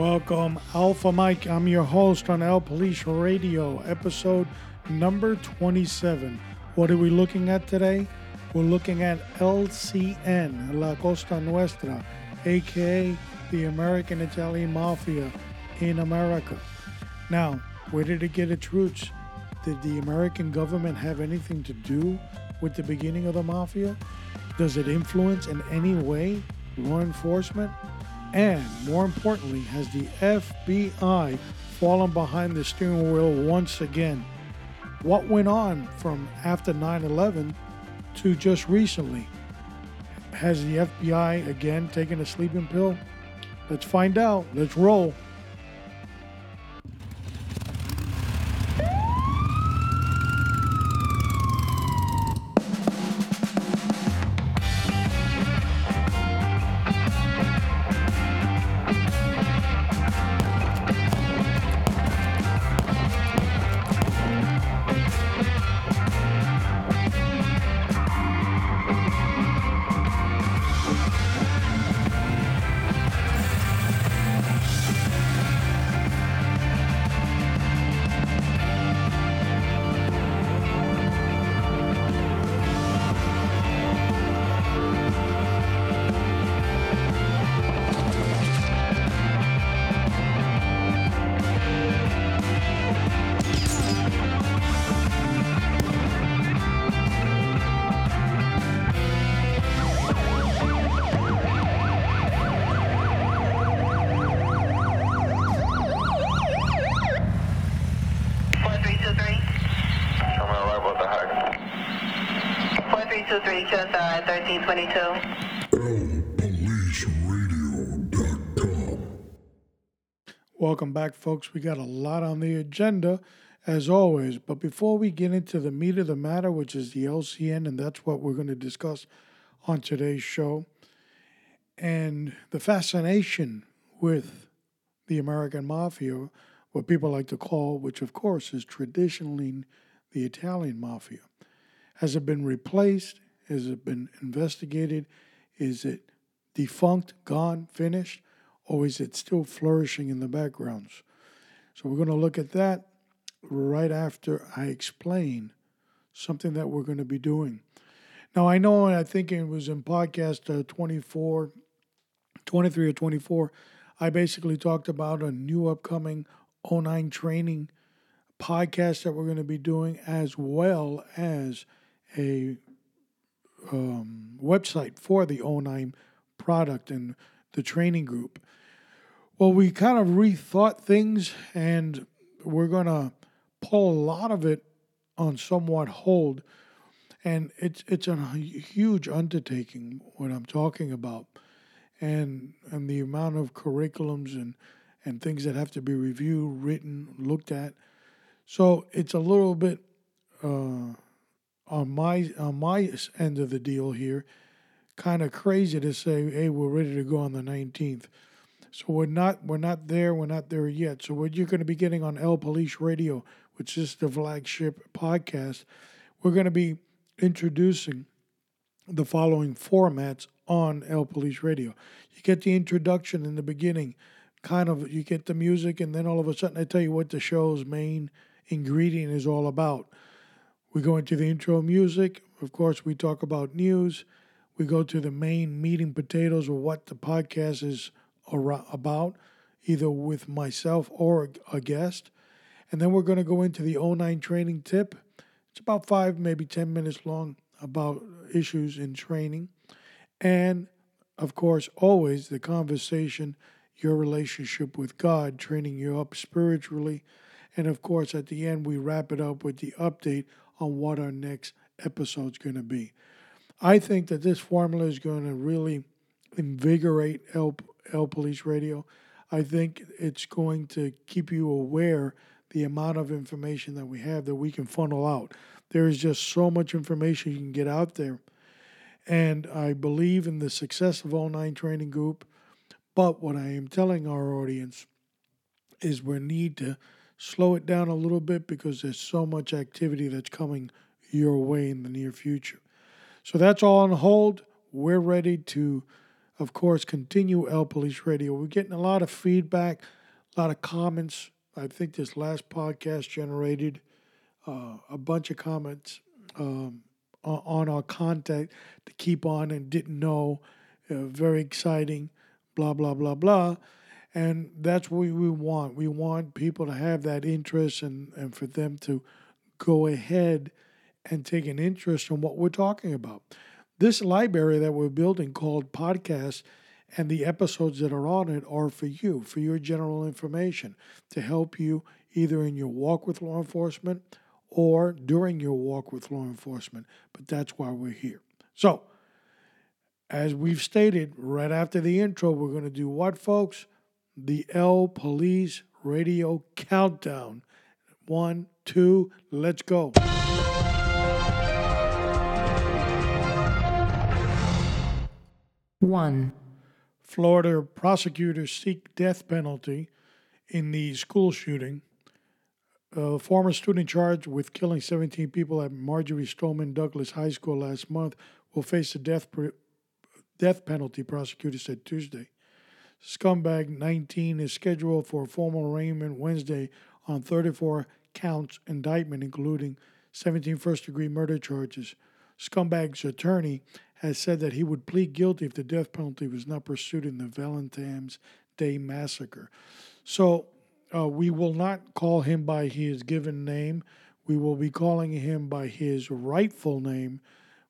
Welcome, Alpha Mike. I'm your host on El Police Radio, episode number 27. What are we looking at today? We're looking at LCN, La Costa Nuestra, aka the American Italian Mafia in America. Now, where did it get its roots? Did the American government have anything to do with the beginning of the mafia? Does it influence in any way law enforcement? And more importantly, has the FBI fallen behind the steering wheel once again? What went on from after 9 11 to just recently? Has the FBI again taken a sleeping pill? Let's find out. Let's roll. Three two three. Just uh, thirteen twenty two. LPoliceRadio.com. Welcome back, folks. We got a lot on the agenda, as always. But before we get into the meat of the matter, which is the LCN, and that's what we're going to discuss on today's show, and the fascination with the American Mafia, what people like to call, which of course is traditionally the Italian Mafia. Has it been replaced? Has it been investigated? Is it defunct, gone, finished? Or is it still flourishing in the backgrounds? So we're going to look at that right after I explain something that we're going to be doing. Now, I know, and I think it was in podcast uh, 24, 23 or 24, I basically talked about a new upcoming 09 training podcast that we're going to be doing, as well as a um, website for the 09 product and the training group. Well, we kind of rethought things, and we're going to pull a lot of it on somewhat hold. And it's it's a huge undertaking what I'm talking about, and and the amount of curriculums and and things that have to be reviewed, written, looked at. So it's a little bit uh, on my on my end of the deal here, kind of crazy to say, hey, we're ready to go on the 19th. So we're not we're not there. We're not there yet. So what you're going to be getting on El Police Radio, which is the flagship podcast, we're going to be introducing the following formats on El Police Radio. You get the introduction in the beginning, kind of you get the music, and then all of a sudden I tell you what the show's main ingredient is all about. We go into the intro music. Of course, we talk about news. We go to the main meat and potatoes of what the podcast is about, either with myself or a guest. And then we're going to go into the 09 training tip. It's about five, maybe 10 minutes long about issues in training. And of course, always the conversation, your relationship with God, training you up spiritually. And of course, at the end, we wrap it up with the update on what our next episode's going to be. I think that this formula is going to really invigorate El, El Police Radio. I think it's going to keep you aware the amount of information that we have that we can funnel out. There is just so much information you can get out there. And I believe in the success of 09 Training Group. But what I am telling our audience is we need to slow it down a little bit because there's so much activity that's coming your way in the near future. So that's all on hold. We're ready to of course, continue El Police Radio. We're getting a lot of feedback, a lot of comments. I think this last podcast generated uh, a bunch of comments um, on, our content to keep on and didn't know. Uh, very exciting, blah, blah, blah, blah. And that's what we want. We want people to have that interest and, and for them to go ahead and take an interest in what we're talking about. This library that we're building called Podcasts and the episodes that are on it are for you, for your general information, to help you either in your walk with law enforcement or during your walk with law enforcement. But that's why we're here. So, as we've stated right after the intro, we're going to do what, folks? The L Police Radio Countdown. One, two, let's go. One. Florida prosecutors seek death penalty in the school shooting. A former student charged with killing 17 people at Marjory Stoneman Douglas High School last month will face the death pre- death penalty, prosecutors said Tuesday. Scumbag 19 is scheduled for formal arraignment Wednesday on 34 counts indictment, including 17 first degree murder charges. Scumbag's attorney has said that he would plead guilty if the death penalty was not pursued in the Valentine's Day massacre. So uh, we will not call him by his given name. We will be calling him by his rightful name,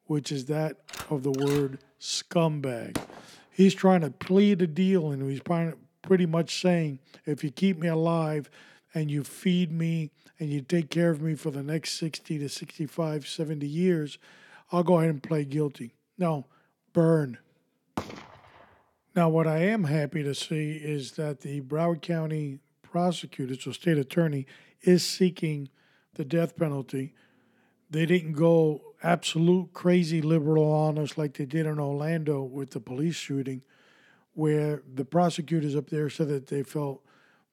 which is that of the word scumbag. He's trying to plead a deal, and he's pretty much saying, if you keep me alive and you feed me and you take care of me for the next 60 to 65, 70 years, I'll go ahead and play guilty. No, burn. Now, what I am happy to see is that the Broward County prosecutor, so state attorney, is seeking the death penalty. They didn't go absolute crazy liberal on us like they did in Orlando with the police shooting, where the prosecutors up there said that they felt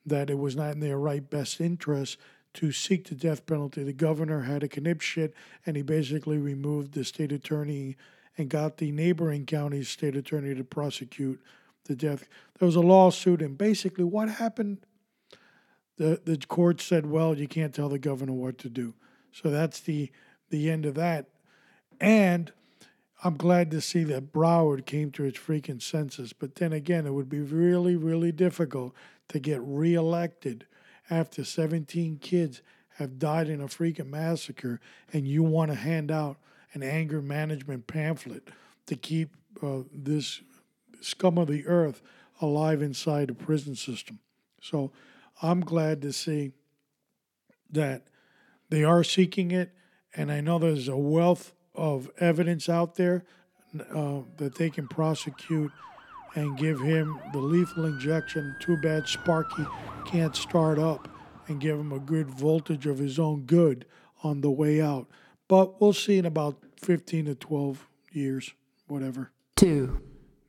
that it was not in their right best interest to seek the death penalty. The governor had a conniption and he basically removed the state attorney and got the neighboring county's state attorney to prosecute the death. There was a lawsuit, and basically, what happened? The the court said, "Well, you can't tell the governor what to do." So that's the the end of that. And I'm glad to see that Broward came to its freaking senses. But then again, it would be really, really difficult to get reelected after 17 kids have died in a freaking massacre, and you want to hand out an anger management pamphlet to keep uh, this scum of the earth alive inside the prison system. So I'm glad to see that they are seeking it, and I know there's a wealth of evidence out there uh, that they can prosecute and give him the lethal injection. Too bad Sparky can't start up and give him a good voltage of his own good on the way out. But we'll see in about 15 to 12 years, whatever. Two.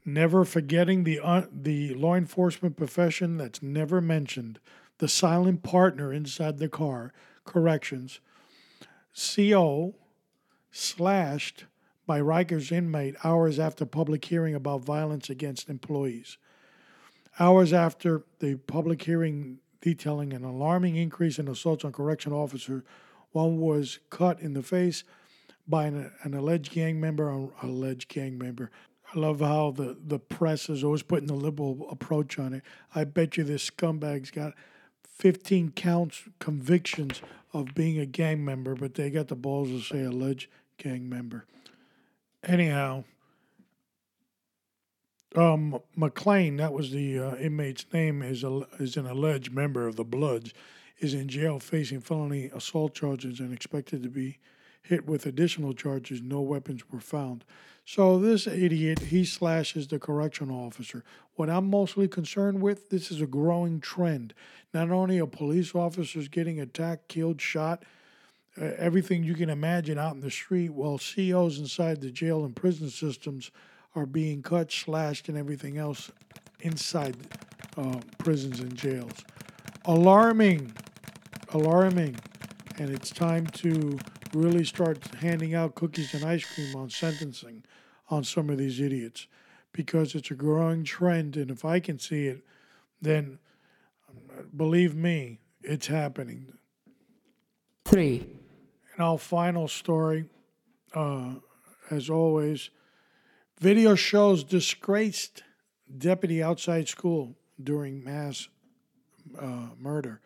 Never forgetting the uh, the law enforcement profession that's never mentioned, the silent partner inside the car. Corrections. CO slashed by Rikers inmate hours after public hearing about violence against employees. Hours after the public hearing detailing an alarming increase in assaults on correction officers, one was cut in the face by an, an alleged gang member, an alleged gang member. I love how the, the press is always putting the liberal approach on it. I bet you this scumbag's got 15 counts convictions of being a gang member, but they got the balls to say alleged gang member. Anyhow, um, McLean, that was the uh, inmate's name, is a, is an alleged member of the Bloods, is in jail facing felony assault charges and expected to be hit with additional charges. No weapons were found. So this idiot, he slashes the correctional officer. What I'm mostly concerned with, this is a growing trend. Not only are police officers getting attacked, killed, shot, everything you can imagine out in the street, while COs inside the jail and prison systems are being cut, slashed, and everything else inside uh, prisons and jails. Alarming, alarming. And it's time to really start handing out cookies and ice cream on sentencing on some of these idiots because it's a growing trend. And if I can see it, then believe me, it's happening. three, And our final story, uh, as always, video shows disgraced deputy outside school during mass uh, murder.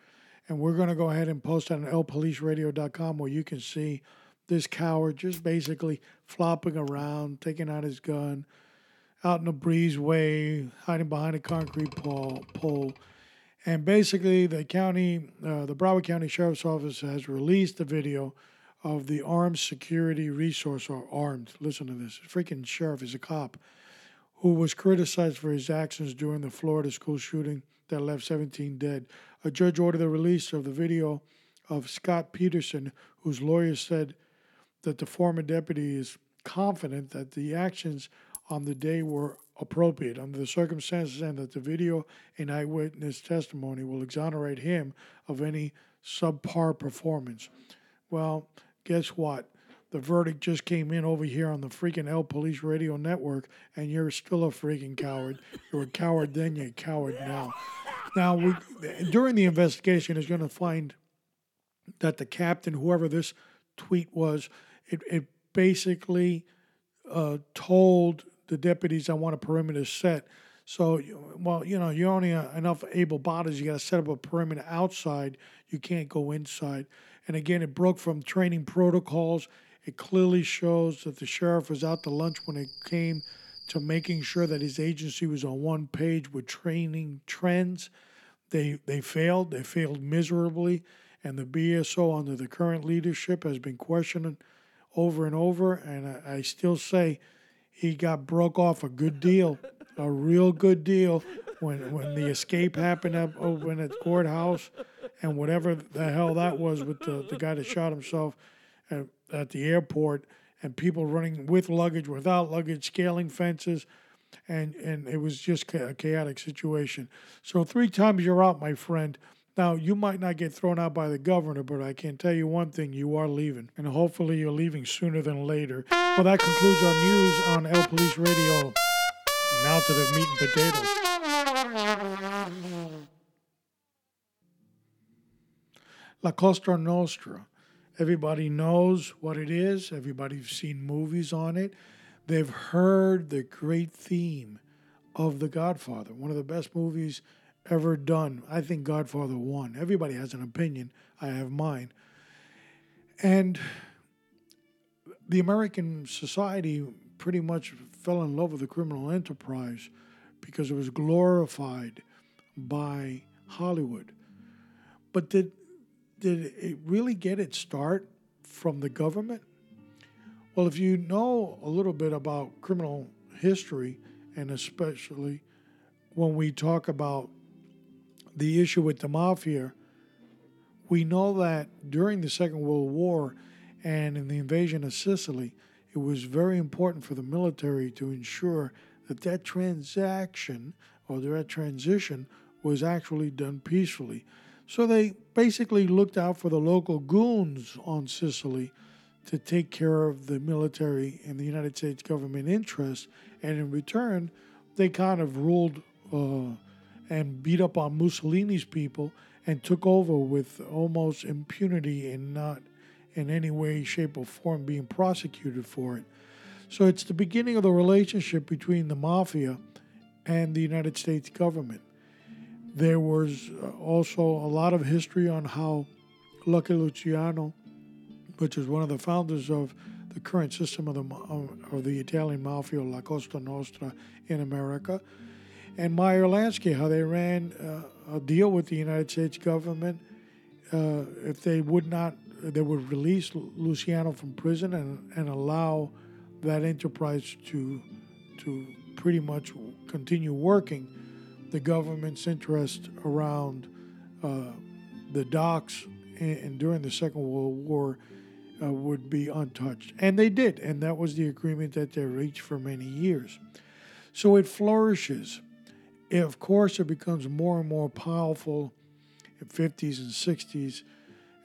And we're going to go ahead and post on lpoliceradio.com where you can see this coward just basically flopping around, taking out his gun, out in a breezeway, hiding behind a concrete pole. pole. And basically, the county, uh, the Broward County Sheriff's Office has released the video of the Armed Security Resource, or armed, listen to this, freaking sheriff is a cop, who was criticized for his actions during the Florida school shooting that left 17 dead. A judge ordered the release of the video of Scot Peterson, whose lawyer said that the former deputy is confident that the actions on the day were appropriate under the circumstances and that the video and eyewitness testimony will exonerate him of any subpar performance. Well, guess what? The verdict just came in over here on the freaking L Police Radio Network, and you're still a freaking coward. You're a coward then, you're a coward now. Now, we, during the investigation, is going to find that the captain, whoever this tweet was, it, it basically uh, told the deputies, I want a perimeter set. So, well, you know, you're only enough able bodies. You got to set up a perimeter outside. You can't go inside. And again, it broke from training protocols. It clearly shows that the sheriff was out to lunch when it came to making sure that his agency was on one page with training trends. They they failed. They failed miserably, and the BSO under the current leadership has been questioned over and over. And I, I still say he got broke off a good deal, a real good deal when when the escape happened up over at the courthouse, and whatever the hell that was with the, the guy that shot himself at, at the airport, and people running with luggage, without luggage, scaling fences and and it was just a chaotic situation. So three times you're out, my friend. Now you might not get thrown out by the governor, but I can tell you one thing: you are leaving, and hopefully you're leaving sooner than later. Well, that concludes our news on El Police Radio. Now to the meat and potatoes. La Costa Nostra. Everybody knows what it is. Everybody's seen movies on it. They've heard the great theme of The Godfather, one of the best movies ever done. I think Godfather won. Everybody has an opinion. I have mine. And the American society pretty much fell in love with the criminal enterprise because it was glorified by Hollywood. But did did it really get its start from the government? Well, if you know a little bit about criminal history, and especially when we talk about the issue with the mafia, we know that during the Second World War and in the invasion of Sicily, it was very important for the military to ensure that that transaction or that transition was actually done peacefully. So they basically looked out for the local goons on Sicily to take care of the military and the United States government interests, and in return, they kind of ruled uh, and beat up on Mussolini's people and took over with almost impunity and not in any way, shape, or form being prosecuted for it. So it's the beginning of the relationship between the mafia and the United States government. There was uh, also a lot of history on how Lucky Luciano, which is one of the founders of the current system of the of the Italian mafia, La Costa Nostra in America, and Meyer Lansky, how they ran uh, a deal with the United States government. Uh, if they would not, they would release Luciano from prison and, and allow that enterprise to to pretty much continue working. The government's interest around uh, the docks and, and during the Second World War uh, would be untouched, and they did, and that was the agreement that they reached for many years. So it flourishes of course, it becomes more and more powerful in 50s and 60s.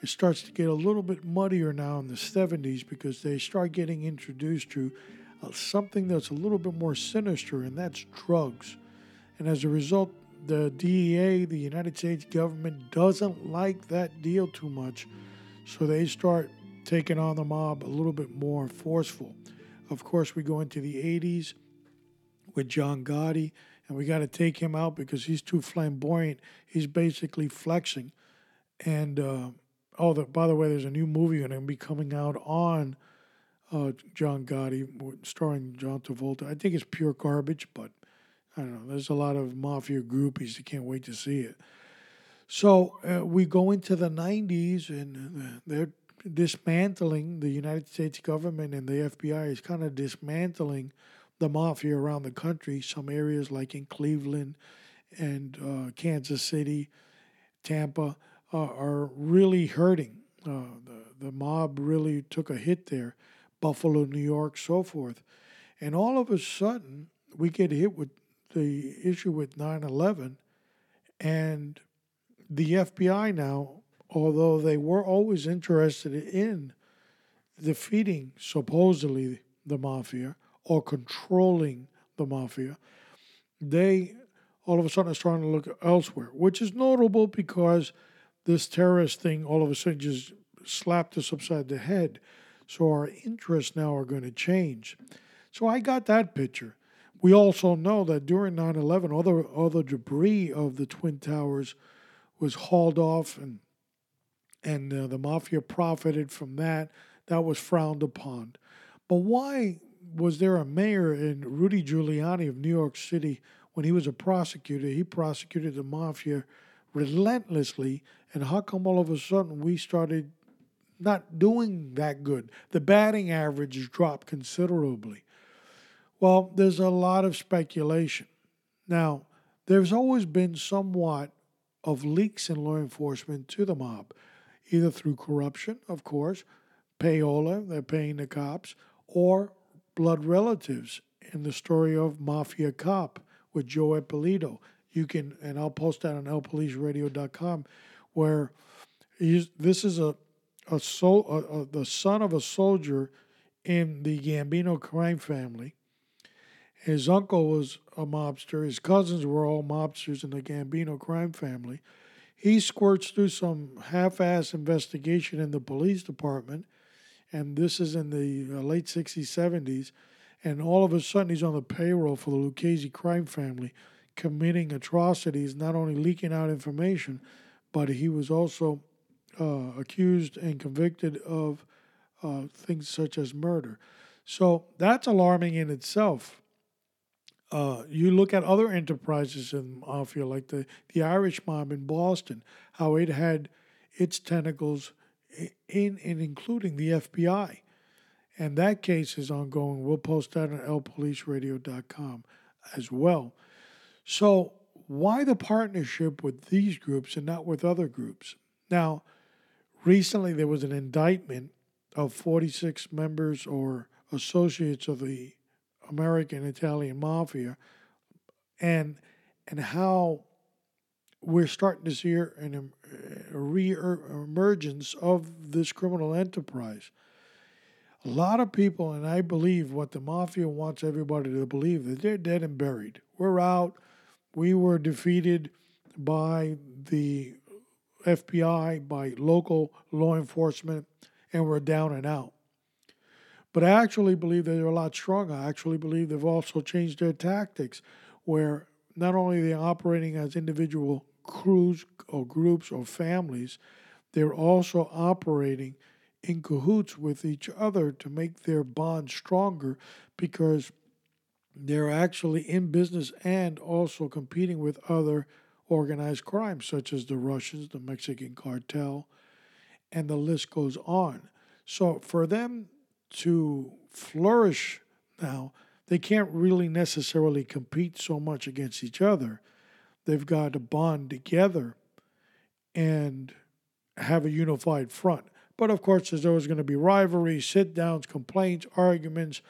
It starts to get a little bit muddier now in the 70s because they start getting introduced to uh, something that's a little bit more sinister, and that's drugs. And as a result, the DEA, the United States government, doesn't like that deal too much. So they start taking on the mob a little bit more forceful. Of course, we go into the 80s with John Gotti, and we got to take him out because he's too flamboyant. He's basically flexing. And uh, oh, the, by the way, there's a new movie going to be coming out on uh, John Gotti, starring John Travolta. I think it's pure garbage, but I don't know. There's a lot of mafia groupies that can't wait to see it. So uh, we go into the 90s, and uh, they're dismantling the United States government, and the FBI is kind of dismantling the mafia around the country. Some areas, like in Cleveland and uh, Kansas City, Tampa, uh, are really hurting. Uh, the, the mob really took a hit there. Buffalo, New York, so forth. And all of a sudden, we get hit with the issue with 9 11, and the FBI now, although they were always interested in defeating supposedly the mafia or controlling the mafia, they all of a sudden are starting to look elsewhere, which is notable because this terrorist thing all of a sudden just slapped us upside the head. So our interests now are going to change. So I got that picture. We also know that during 9 11, all the, debris of the Twin Towers was hauled off, and, and uh, the mafia profited from that. That was frowned upon. But why was there a mayor in Rudy Giuliani of New York City when he was a prosecutor? He prosecuted the mafia relentlessly, and how come all of a sudden we started not doing that good? The batting average has dropped considerably. Well, there's a lot of speculation. Now, there's always been somewhat of leaks in law enforcement to the mob, either through corruption, of course, payola, they're paying the cops, or blood relatives in the story of Mafia Cop with Joe Eppolito. You can, and I'll post that on lpoliceradio.com, where this is a, a, sol, a, a the son of a soldier in the Gambino crime family his uncle was a mobster. His cousins were all mobsters in the Gambino crime family. He squirts through some half ass investigation in the police department, and this is in the uh, late 60s, 70s. And all of a sudden, he's on the payroll for the Lucchese crime family, committing atrocities, not only leaking out information, but he was also uh, accused and convicted of uh, things such as murder. So that's alarming in itself. Uh, you look at other enterprises in mafia, like the, the Irish mob in Boston, how it had its tentacles in and including the FBI. And that case is ongoing. We'll post that on lpoliceradio.com as well. So, why the partnership with these groups and not with other groups? Now, recently there was an indictment of 46 members or associates of the American Italian mafia, and and how we're starting to see an, a re-emergence of this criminal enterprise. A lot of people, and I believe what the mafia wants everybody to believe that they're dead and buried. We're out. We were defeated by the FBI, by local law enforcement, and we're down and out. But I actually believe they're a lot stronger. I actually believe they've also changed their tactics, where not only they're operating as individual crews or groups or families, they're also operating in cahoots with each other to make their bond stronger because they're actually in business and also competing with other organized crimes, such as the Russians, the Mexican cartel, and the list goes on. So for them to flourish now, they can't really necessarily compete so much against each other. They've got to bond together and have a unified front. But of course, there's always going to be rivalry, sit downs, complaints, arguments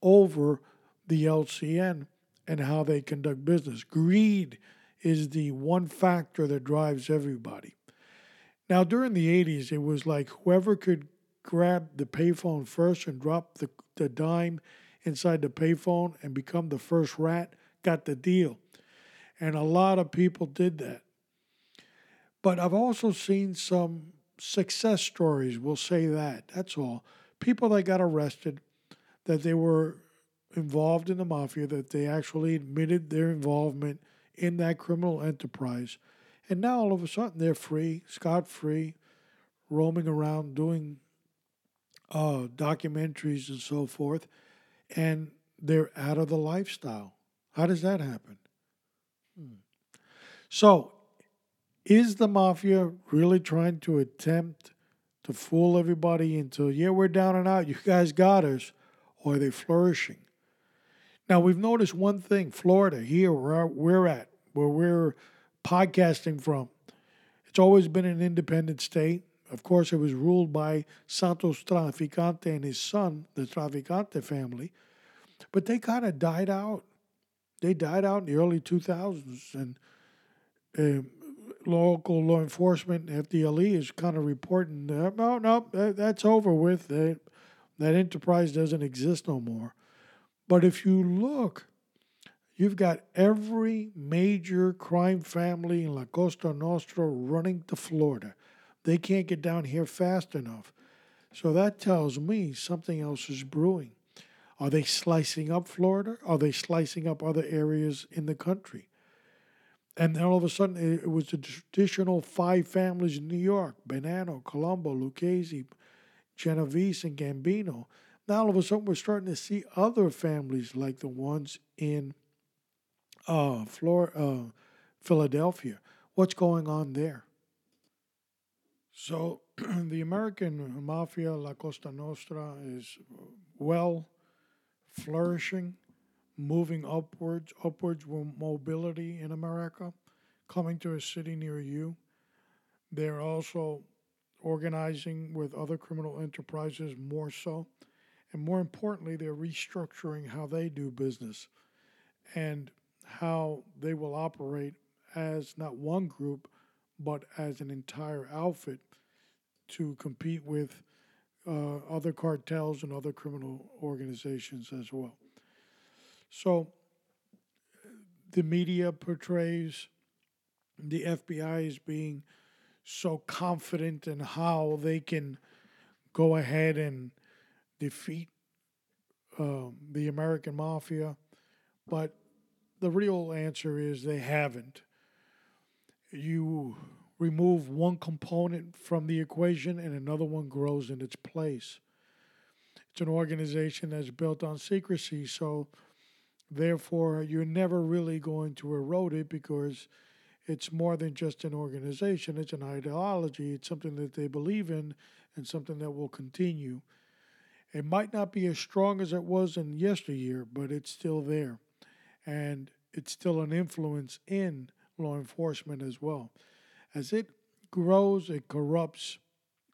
over the LCN and how they conduct business. Greed is the one factor that drives everybody. Now, during the 80s, it was like whoever could grab the payphone first and drop the, the dime inside the payphone and become the first rat got the deal. And a lot of people did that. But I've also seen some success stories, we'll say that. That's all. People that got arrested, that they were involved in the mafia, that they actually admitted their involvement in that criminal enterprise. And now all of a sudden they're free, scot free, roaming around doing uh, documentaries and so forth, and they're out of the lifestyle. How does that happen? Hmm. So, is the mafia really trying to attempt to fool everybody into, yeah, we're down and out, you guys got us, or are they flourishing? Now, we've noticed one thing Florida, here where we're at, where we're podcasting from, it's always been an independent state. Of course, it was ruled by Santos Trafficante and his son, the Trafficante family, but they kind of died out. They died out in the early 2000s, and uh, local law enforcement, FDLE, is kind of reporting, uh, no, no, that, that's over with. That, that enterprise doesn't exist no more. But if you look, you've got every major crime family in La Costa Nostra running to Florida. They can't get down here fast enough. So that tells me something else is brewing. Are they slicing up Florida? Are they slicing up other areas in the country? And then all of a sudden, it was the traditional five families in New York Bonanno, Colombo, Lucchese, Genovese, and Gambino. Now, all of a sudden, we're starting to see other families like the ones in uh, uh, Philadelphia. What's going on there? So, the American mafia, La Costa Nostra, is well flourishing, moving upwards, upwards with mobility in America, coming to a city near you. They're also organizing with other criminal enterprises more so. And more importantly, they're restructuring how they do business and how they will operate as not one group, but as an entire outfit to compete with uh, other cartels and other criminal organizations as well. So the media portrays the FBI as being so confident in how they can go ahead and defeat uh, the American mafia, but the real answer is they haven't. You remove one component from the equation and another one grows in its place. It's an organization that's built on secrecy, so therefore you're never really going to erode it because it's more than just an organization, it's an ideology, it's something that they believe in and something that will continue. It might not be as strong as it was in yesteryear, but it's still there. And it's still an influence in law enforcement as well. As it grows, it corrupts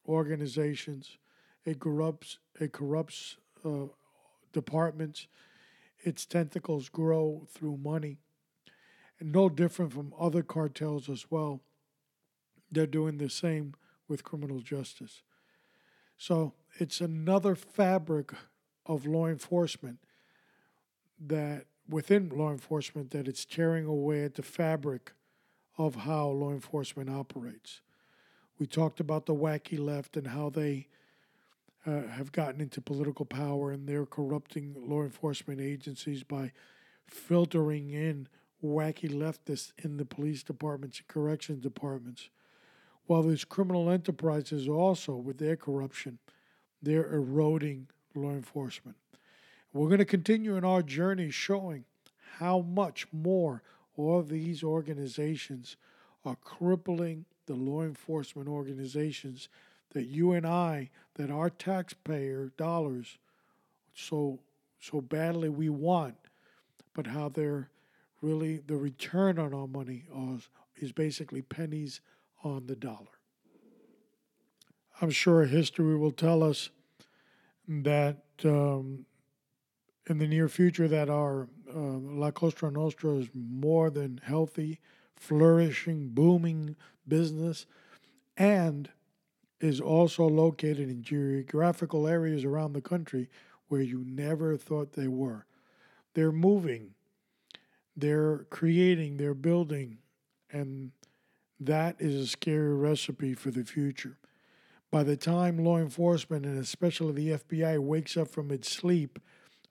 organizations, it corrupts, it corrupts uh, departments. Its tentacles grow through money. And no different from other cartels as well. They're doing the same with criminal justice. So it's another fabric of law enforcement that within law enforcement that it's tearing away at the fabric of how law enforcement operates. We talked about the wacky left and how they uh, have gotten into political power and they're corrupting law enforcement agencies by filtering in wacky leftists in the police departments and corrections departments. While there's criminal enterprises also with their corruption, they're eroding law enforcement. We're going to continue in our journey showing how much more all these organizations are crippling the law enforcement organizations that you and I, that our taxpayer dollars so so badly we want, but how they're really the return on our money is, is basically pennies on the dollar. I'm sure history will tell us that um, in the near future that our uh, La Costa Nostra is more than healthy, flourishing, booming business, and is also located in geographical areas around the country where you never thought they were. They're moving, they're creating, they're building, and that is a scary recipe for the future. By the time law enforcement and especially the FBI wakes up from its sleep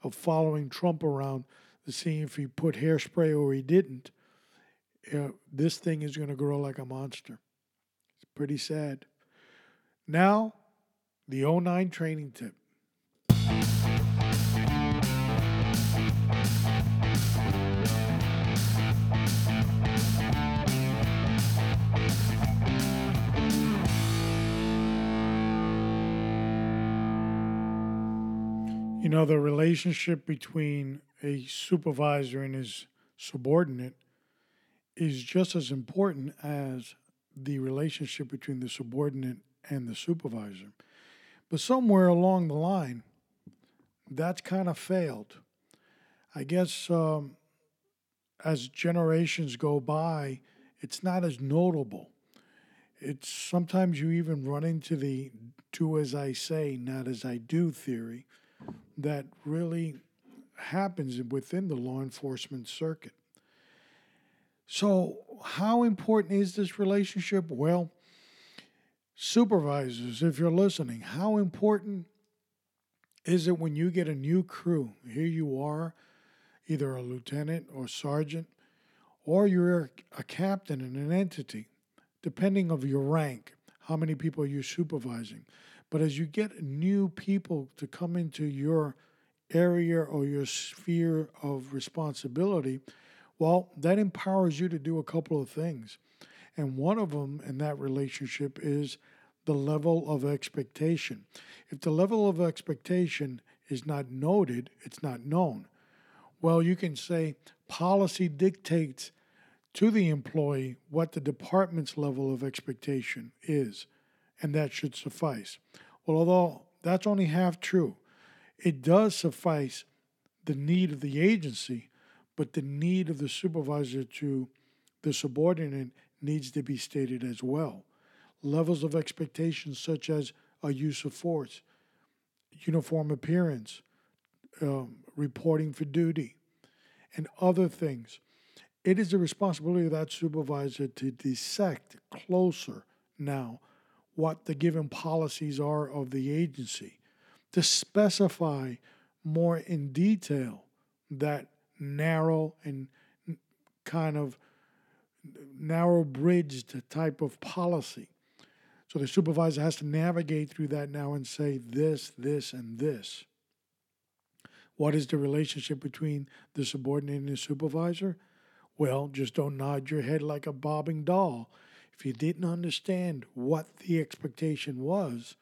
of following Trump around to see if he put hairspray or he didn't, this thing is going to grow like a monster. It's pretty sad. Now, the 09 training tip. Know, the relationship between a supervisor and his subordinate is just as important as the relationship between the subordinate and the supervisor. But somewhere along the line, that's kind of failed. I guess um, as generations go by, it's not as notable. It's sometimes you even run into the do as I say, not as I do theory that really happens within the law enforcement circuit. So, how important is this relationship? Well, supervisors, if you're listening, how important is it when you get a new crew? Here you are, either a lieutenant or sergeant, or you're a captain in an entity, depending of your rank, how many people you're supervising. But as you get new people to come into your area or your sphere of responsibility, well, that empowers you to do a couple of things. And one of them in that relationship is the level of expectation. If the level of expectation is not noted, it's not known. Well, you can say policy dictates to the employee what the department's level of expectation is and that should suffice. Well, although that's only half true, it does suffice the need of the agency, but the need of the supervisor to the subordinate needs to be stated as well. Levels of expectations, such as a use of force, uniform appearance, um, reporting for duty, and other things. It is the responsibility of that supervisor to dissect closer now what the given policies are of the agency, to specify more in detail that narrow and kind of narrow bridged type of policy. So the supervisor has to navigate through that now and say this, this, and this. What is the relationship between the subordinate and the supervisor? Well, just don't nod your head like a bobbing doll if you didn't understand what the expectation was,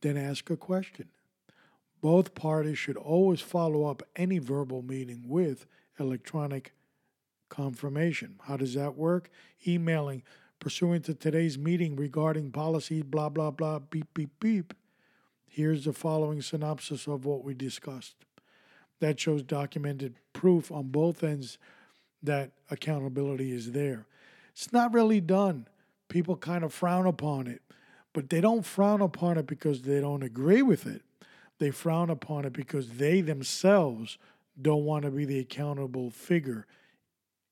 then ask a question. Both parties should always follow up any verbal meeting with electronic confirmation. How does that work? Emailing pursuant to today's meeting regarding policy, blah, blah, blah, beep, beep, beep. Here's the following synopsis of what we discussed. That shows documented proof on both ends that accountability is there. It's not really done. People kind of frown upon it, but they don't frown upon it because they don't agree with it. They frown upon it because they themselves don't want to be the accountable figure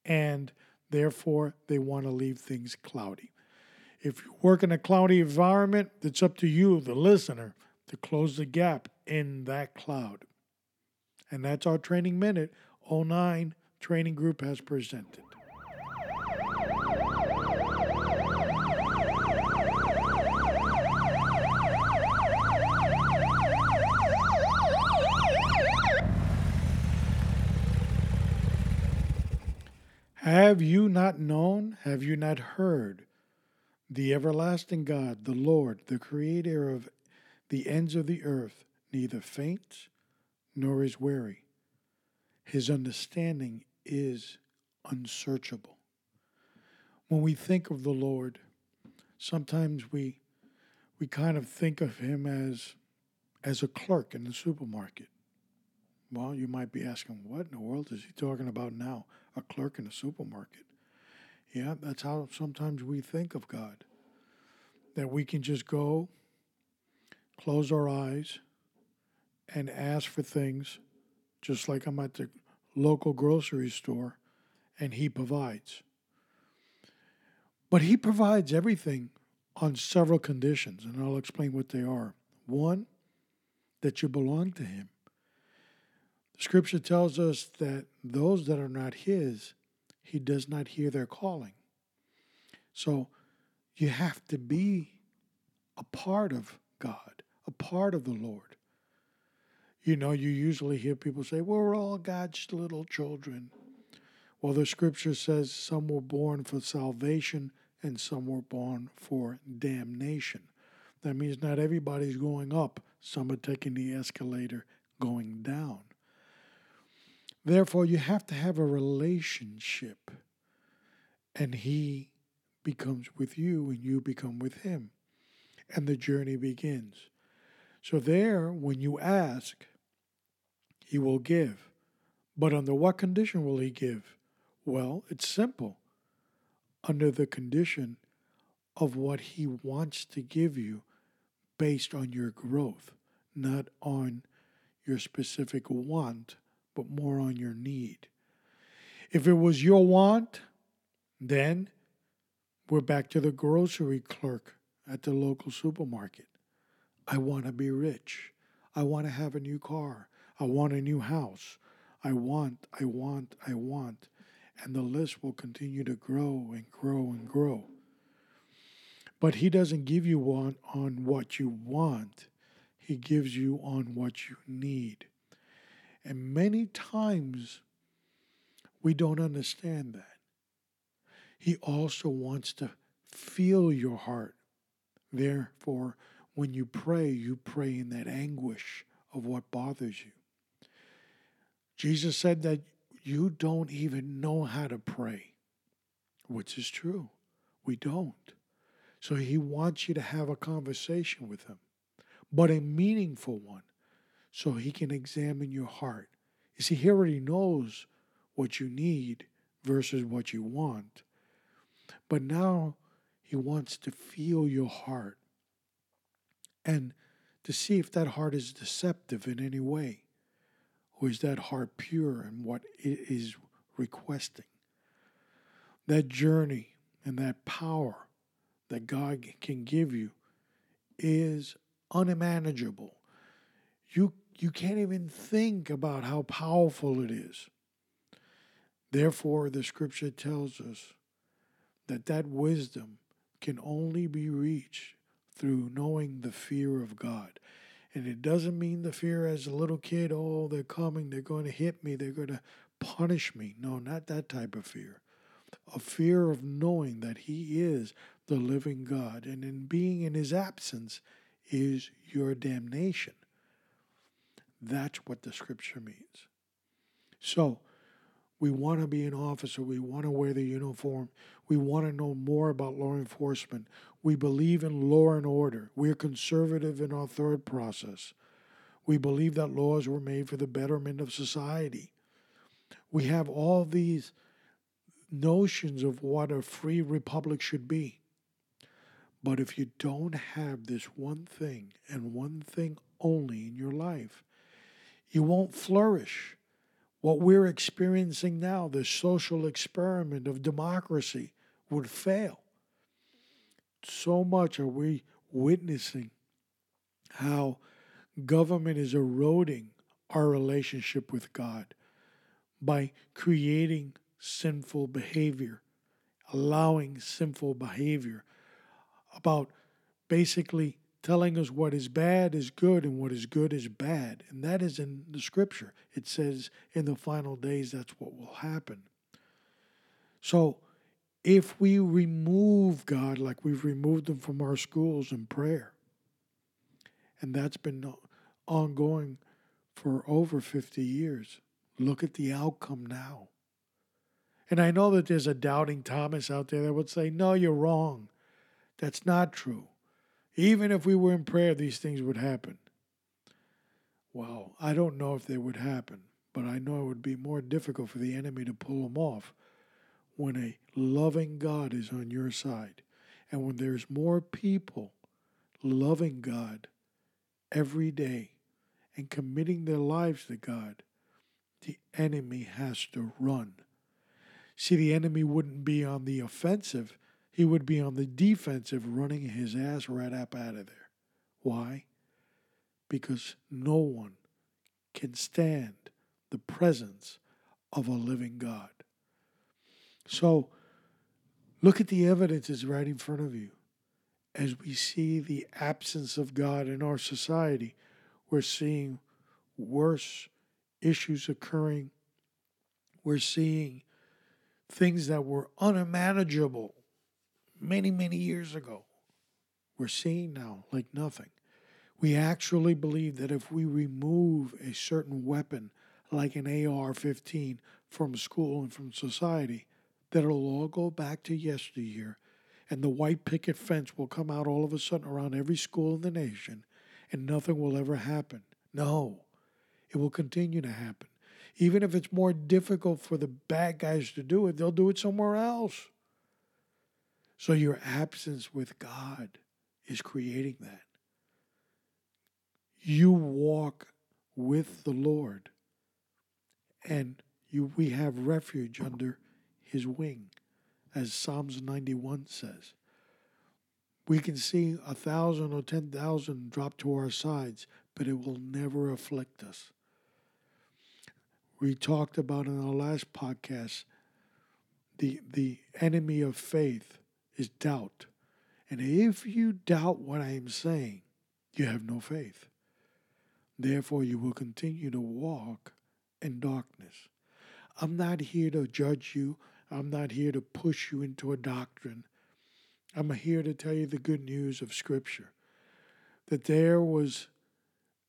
and therefore they want to leave things cloudy. If you work in a cloudy environment, it's up to you, the listener, to close the gap in that cloud. And that's our training minute 09 training group has presented. Have you not known? Have you not heard? The everlasting God, the Lord, the creator of the ends of the earth, neither faints nor is weary. His understanding is unsearchable. When we think of the Lord, sometimes we we kind of think of him as as a clerk in the supermarket. Well, you might be asking, what in the world is he talking about now? A clerk in a supermarket. Yeah, that's how sometimes we think of God. That we can just go, close our eyes, and ask for things, just like I'm at the local grocery store, and He provides. But He provides everything on several conditions, and I'll explain what they are. One, that you belong to Him. Scripture tells us that those that are not His, He does not hear their calling. So you have to be a part of God, a part of the Lord. You know, you usually hear people say, well, we're all God's little children. Well, the scripture says some were born for salvation and some were born for damnation. That means not everybody's going up, some are taking the escalator going down. Therefore, you have to have a relationship, and He becomes with you, and you become with Him, and the journey begins. So, there, when you ask, He will give. But under what condition will He give? Well, it's simple under the condition of what He wants to give you based on your growth, not on your specific want, but more on your need. If it was your want, then we're back to the grocery clerk at the local supermarket. I want to be rich. I want to have a new car. I want a new house. I want, I want, I want. And the list will continue to grow and grow and grow. But He doesn't give you one on what you want, He gives you on what you need. And many times we don't understand that. He also wants to feel your heart. Therefore, when you pray, you pray in that anguish of what bothers you. Jesus said that you don't even know how to pray, which is true. We don't. So he wants you to have a conversation with him, but a meaningful one, so he can examine your heart. You see, he already knows what you need versus what you want. But now he wants to feel your heart and to see if that heart is deceptive in any way. Or is that heart pure in what it is requesting? That journey and that power that God can give you is unmanageable. You, you can't even think about how powerful it is. Therefore, the scripture tells us that that wisdom can only be reached through knowing the fear of God. And it doesn't mean the fear as a little kid, oh, they're coming, they're going to hit me, they're going to punish me. No, not that type of fear. A fear of knowing that He is the living God, and in being in His absence is your damnation. That's what the scripture means. So, we want to be an officer. We want to wear the uniform. We want to know more about law enforcement. We believe in law and order. We're conservative in our third process. We believe that laws were made for the betterment of society. We have all these notions of what a free republic should be. But if you don't have this one thing and one thing only in your life, you won't flourish. What we're experiencing now, the social experiment of democracy, would fail. So much are we witnessing how government is eroding our relationship with God by creating sinful behavior, allowing sinful behavior, about basically telling us what is bad is good and what is good is bad. And that is in the scripture. It says in the final days that's what will happen. So if we remove God like we've removed him from our schools in prayer, and that's been ongoing for over 50 years, look at the outcome now. And I know that there's a doubting Thomas out there that would say, No, you're wrong. That's not true. Even if we were in prayer, these things would happen. Well, I don't know if they would happen, but I know it would be more difficult for the enemy to pull them off when a loving God is on your side and when there's more people loving God every day and committing their lives to God, the enemy has to run. See, the enemy wouldn't be on the offensive, he would be on the defensive, running his ass right up out of there. Why? Because no one can stand the presence of a living God. So, look at the evidences right in front of you. As we see the absence of God in our society, we're seeing worse issues occurring. We're seeing things that were unmanageable many, many years ago. We're seeing now like nothing. We actually believe that if we remove a certain weapon, like an AR 15, from school and from society, that it'll all go back to yesteryear and the white picket fence will come out all of a sudden around every school in the nation and nothing will ever happen. No, it will continue to happen. Even if it's more difficult for the bad guys to do it, they'll do it somewhere else. So your absence with God is creating that. You walk with the Lord and you we have refuge under his wing, as Psalms 91 says. We can see a thousand or ten thousand drop to our sides, but it will never afflict us. We talked about in our last podcast the the enemy of faith is doubt. And if you doubt what I am saying, you have no faith. Therefore, you will continue to walk in darkness. I'm not here to judge you. I'm not here to push you into a doctrine. I'm here to tell you the good news of Scripture that there was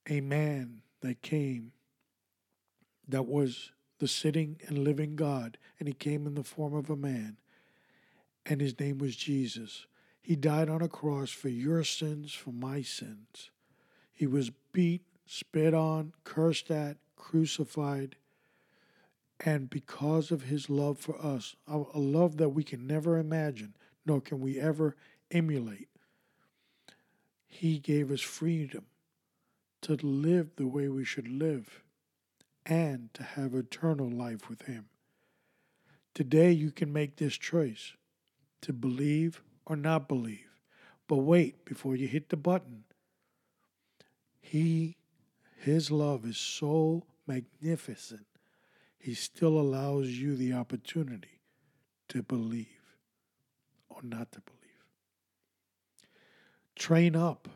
a man that came that was the sitting and living God, and he came in the form of a man, and his name was Jesus. He died on a cross for your sins, for my sins. He was beat, spit on, cursed at, crucified, and because of his love for us, a love that we can never imagine, nor can we ever emulate, he gave us freedom to live the way we should live and to have eternal life with him. Today, you can make this choice to believe or not believe. But wait before you hit the button. He, his love is so magnificent he still allows you the opportunity to believe or not to believe. Train up,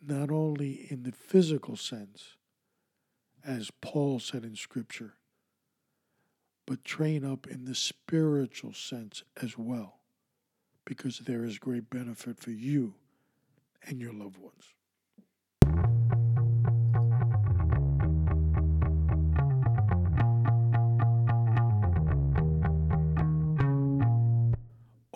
not only in the physical sense, as Paul said in Scripture, but train up in the spiritual sense as well, because there is great benefit for you and your loved ones.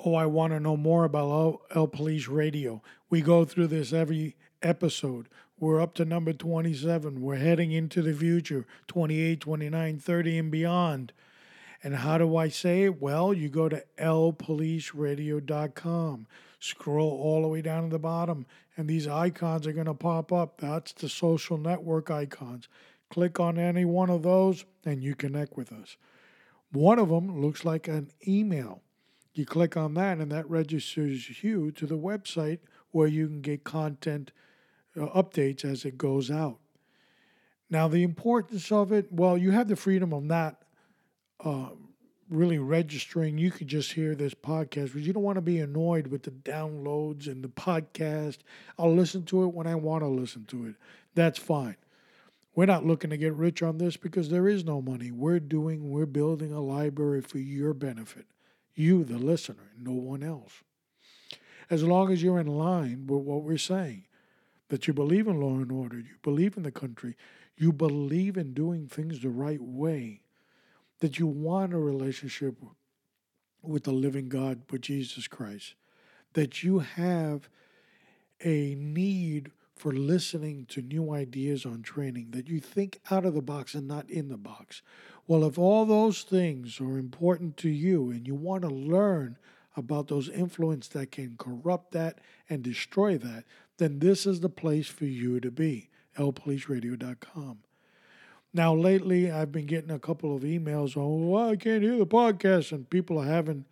Oh, I want to know more about L, Police Radio. We go through this every episode. We're up to number 27. We're heading into the future 28, 29, 30, and beyond. And how do I say it? Well, you go to lpoliceradio.com, scroll all the way down to the bottom, and these icons are going to pop up. That's the social network icons. Click on any one of those, and you connect with us. One of them looks like an email. You click on that, and that registers you to the website where you can get content uh, updates as it goes out. Now, the importance of it, well, you have the freedom of not uh, really registering. You could just hear this podcast, but you don't want to be annoyed with the downloads and the podcast. I'll listen to it when I want to listen to it. That's fine. We're not looking to get rich on this because there is no money. We're doing, we're building a library for your benefit you, the listener, no one else. As long as you're in line with what we're saying, that you believe in law and order, you believe in the country, you believe in doing things the right way, that you want a relationship with the living God, with Jesus Christ, that you have a need for listening to new ideas on training, that you think out of the box and not in the box. Well, if all those things are important to you and you want to learn about those influences that can corrupt that and destroy that, then this is the place for you to be. lpoliceradio.com. Now, lately, I've been getting a couple of emails on, well, I can't hear the podcast, and people are having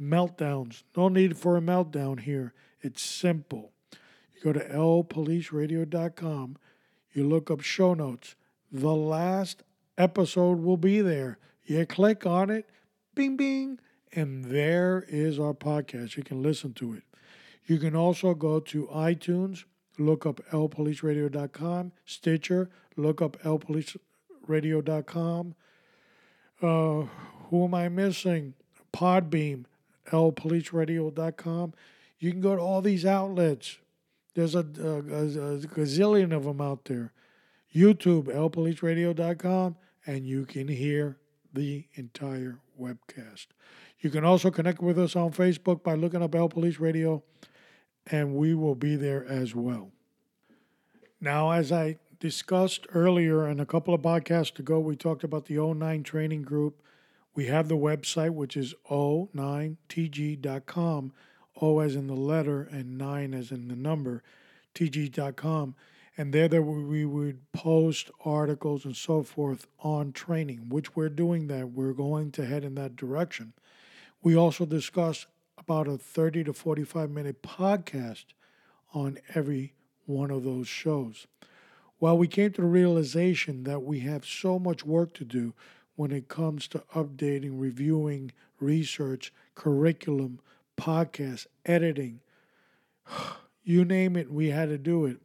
meltdowns. No need for a meltdown here. It's simple. You go to lpoliceradio.com, you look up show notes. The last episode will be there. You click on it, bing, bing, and there is our podcast. You can listen to it. You can also go to iTunes, look up lpoliceradio.com, Stitcher, look up lpoliceradio.com. Uh, who am I missing? Podbean, lpoliceradio.com. You can go to all these outlets. There's a, a, a, gazillion of them out there. YouTube, lpoliceradio.com, and you can hear the entire webcast. You can also connect with us on Facebook by looking up L Police Radio, and we will be there as well. Now, as I discussed earlier and a couple of podcasts ago, we talked about the O9 training group. We have the website, which is O9tg.com, O as in the letter and 9 as in the number, tg.com. And there, there we would post articles and so forth on training, which we're doing that. We're going to head in that direction. We also discuss about a 30 to 45 minute podcast on every one of those shows. Well, we came to the realization that we have so much work to do when it comes to updating, reviewing, research, curriculum, podcast, editing. You name it, we had to do it.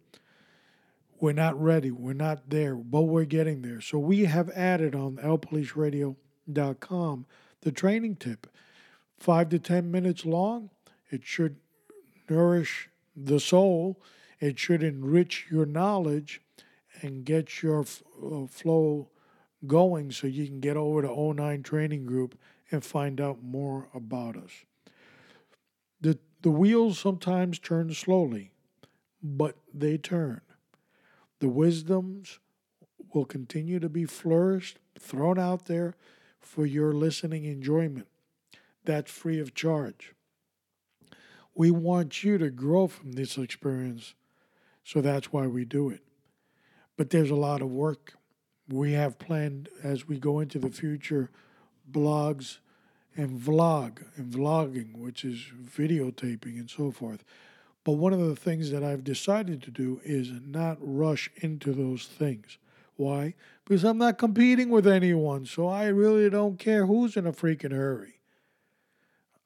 We're not ready. We're not there, but we're getting there. So we have added on lpoliceradio.com the training tip. Five to 10 minutes long. It should nourish the soul. It should enrich your knowledge and get your uh, flow going so you can get over to O9 Training Group and find out more about us. The, the wheels sometimes turn slowly, but they turn. The wisdoms will continue to be flourished, thrown out there for your listening enjoyment. That's free of charge. We want you to grow from this experience, so that's why we do it. But there's a lot of work. We have planned as we go into the future blogs and vlog and vlogging, which is videotaping and so forth. But one of the things that I've decided to do is not rush into those things. Why? Because I'm not competing with anyone, so I really don't care who's in a freaking hurry.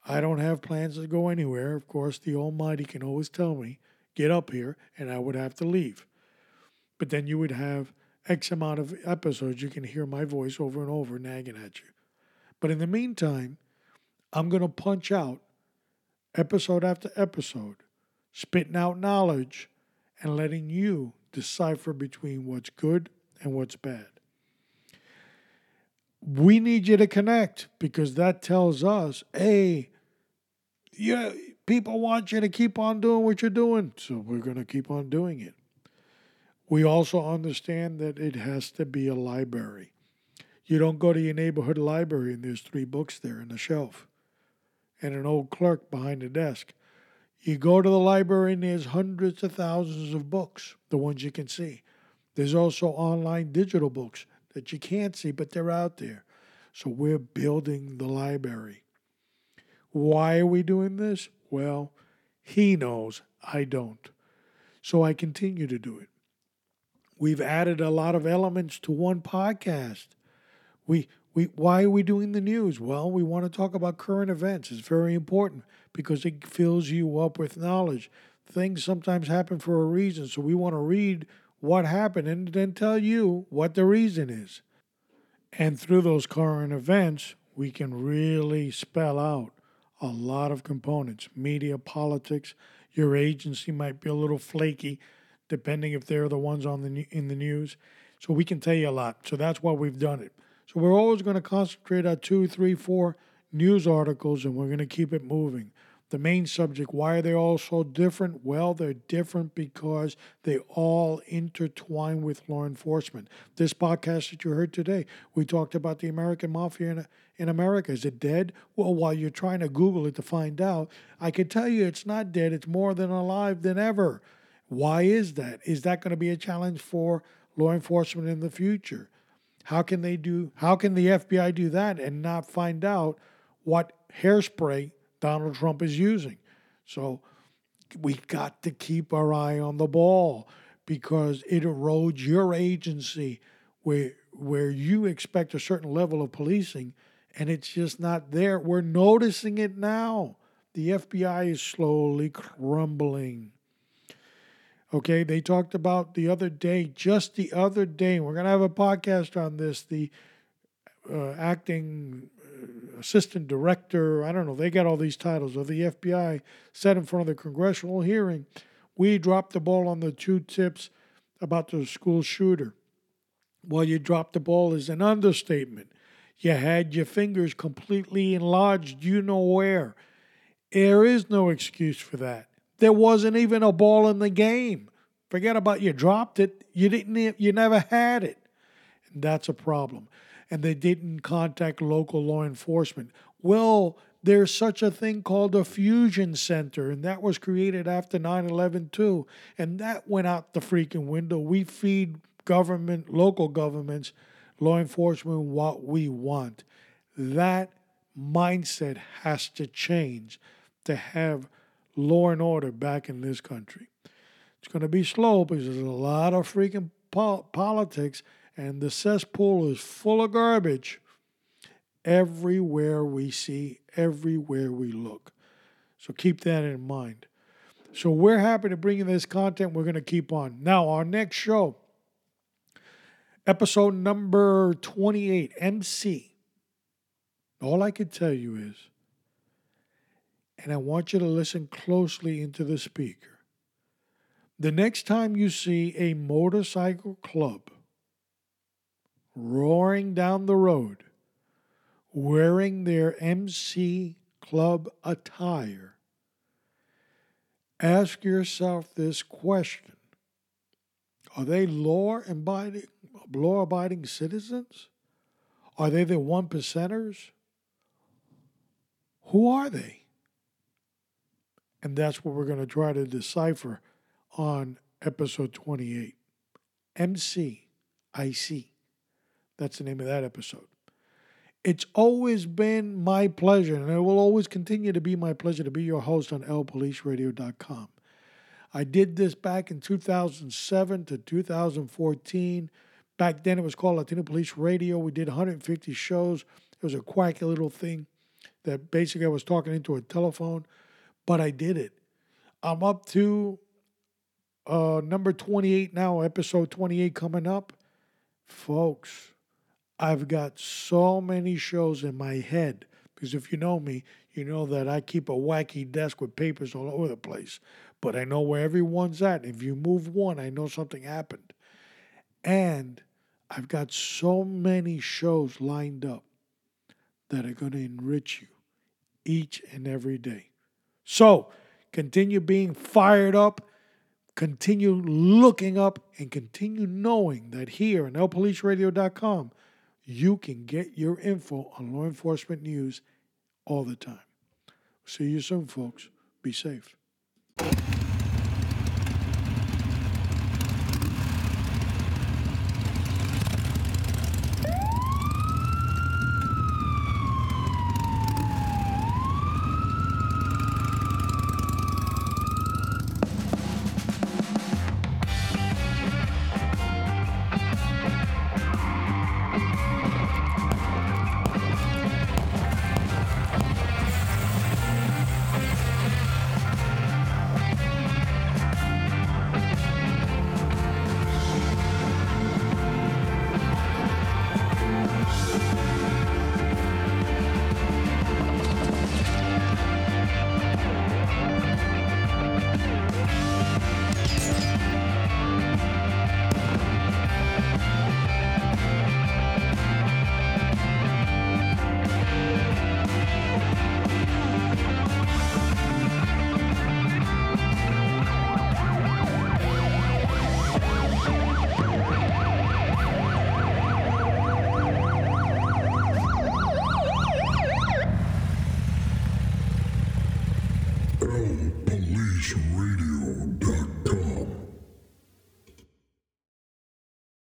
I don't have plans to go anywhere. Of course, the Almighty can always tell me, get up here, and I would have to leave. But then you would have X amount of episodes you can hear my voice over and over nagging at you. But in the meantime, I'm going to punch out episode after episode spitting out knowledge and letting you decipher between what's good and what's bad. We need you to connect because that tells us, hey, yeah, people want you to keep on doing what you're doing, so we're going to keep on doing it. We also understand that it has to be a library. You don't go to your neighborhood library and there's three books there in the shelf and an old clerk behind the desk. You go to the library and there's hundreds of thousands of books, the ones you can see. There's also online digital books that you can't see, but they're out there. So we're building the library. Why are we doing this? Well, he knows, I don't. So I continue to do it. We've added a lot of elements to one podcast. We we why are we doing the news? Well, we want to talk about current events. It's very important because it fills you up with knowledge. Things sometimes happen for a reason, so we want to read what happened and then tell you what the reason is. And through those current events, we can really spell out a lot of components media, politics. Your agency might be a little flaky, depending if they're the ones on the in the news. So we can tell you a lot. So that's why we've done it. So we're always going to concentrate on two, three, four news articles, and we're going to keep it moving the main subject. Why are they all so different? Well, they're different because they all intertwine with law enforcement. This podcast that you heard today, we talked about the American Mafia in, in America. Is it dead? Well, while you're trying to Google it to find out, I can tell you it's not dead. It's more than alive than ever. Why is that? Is that going to be a challenge for law enforcement in the future? How can they do how can the FBI do that and not find out what hairspray Donald Trump is using? So we've got to keep our eye on the ball because it erodes your agency where where you expect a certain level of policing and it's just not there. We're noticing it now. The FBI is slowly crumbling. Okay, they talked about the other day, just the other day, we're going to have a podcast on this. The uh, acting uh, assistant director, I don't know, they got all these titles of the FBI said in front of the congressional hearing, we dropped the ball on the two tips about the school shooter. Well, you dropped the ball is an understatement. You had your fingers completely enlarged, you know where. There is no excuse for that. There wasn't even a ball in the game. Forget about you dropped it. You didn't. You never had it. And that's a problem. And they didn't contact local law enforcement. Well, there's such a thing called a fusion center, and that was created after 9 11 too. And that went out the freaking window. We feed government, local governments, law enforcement what we want. That mindset has to change to have law and order back in this country. It's going to be slow because there's a lot of freaking pol- politics, and the cesspool is full of garbage everywhere we see, everywhere we look. So keep that in mind. So we're happy to bring you this content. We're going to keep on. Now, our next show, episode number 28, MC. All I can tell you is, and I want you to listen closely into the speaker. The next time you see a motorcycle club roaring down the road wearing their MC club attire, ask yourself this question Are they law abiding, law abiding citizens? Are they the one percenters? Who are they? And that's what we're going to try to decipher on episode 28. MCIC. That's the name of that episode. It's always been my pleasure, and it will always continue to be my pleasure to be your host on lpoliceradio.com. I did this back in 2007 to 2014. Back then, it was called Latino Police Radio. We did 150 shows. It was a quacky little thing that basically I was talking into a telephone, but I did it. I'm up to uh, number 28 now, episode 28 coming up. Folks, I've got so many shows in my head because if you know me, you know that I keep a wacky desk with papers all over the place. But I know where everyone's at. If you move one, I know something happened. And I've got so many shows lined up that are going to enrich you each and every day. So continue being fired up, continue looking up, and continue knowing that here on lpoliceradio.com, you can get your info on law enforcement news all the time. See you soon, folks. Be safe.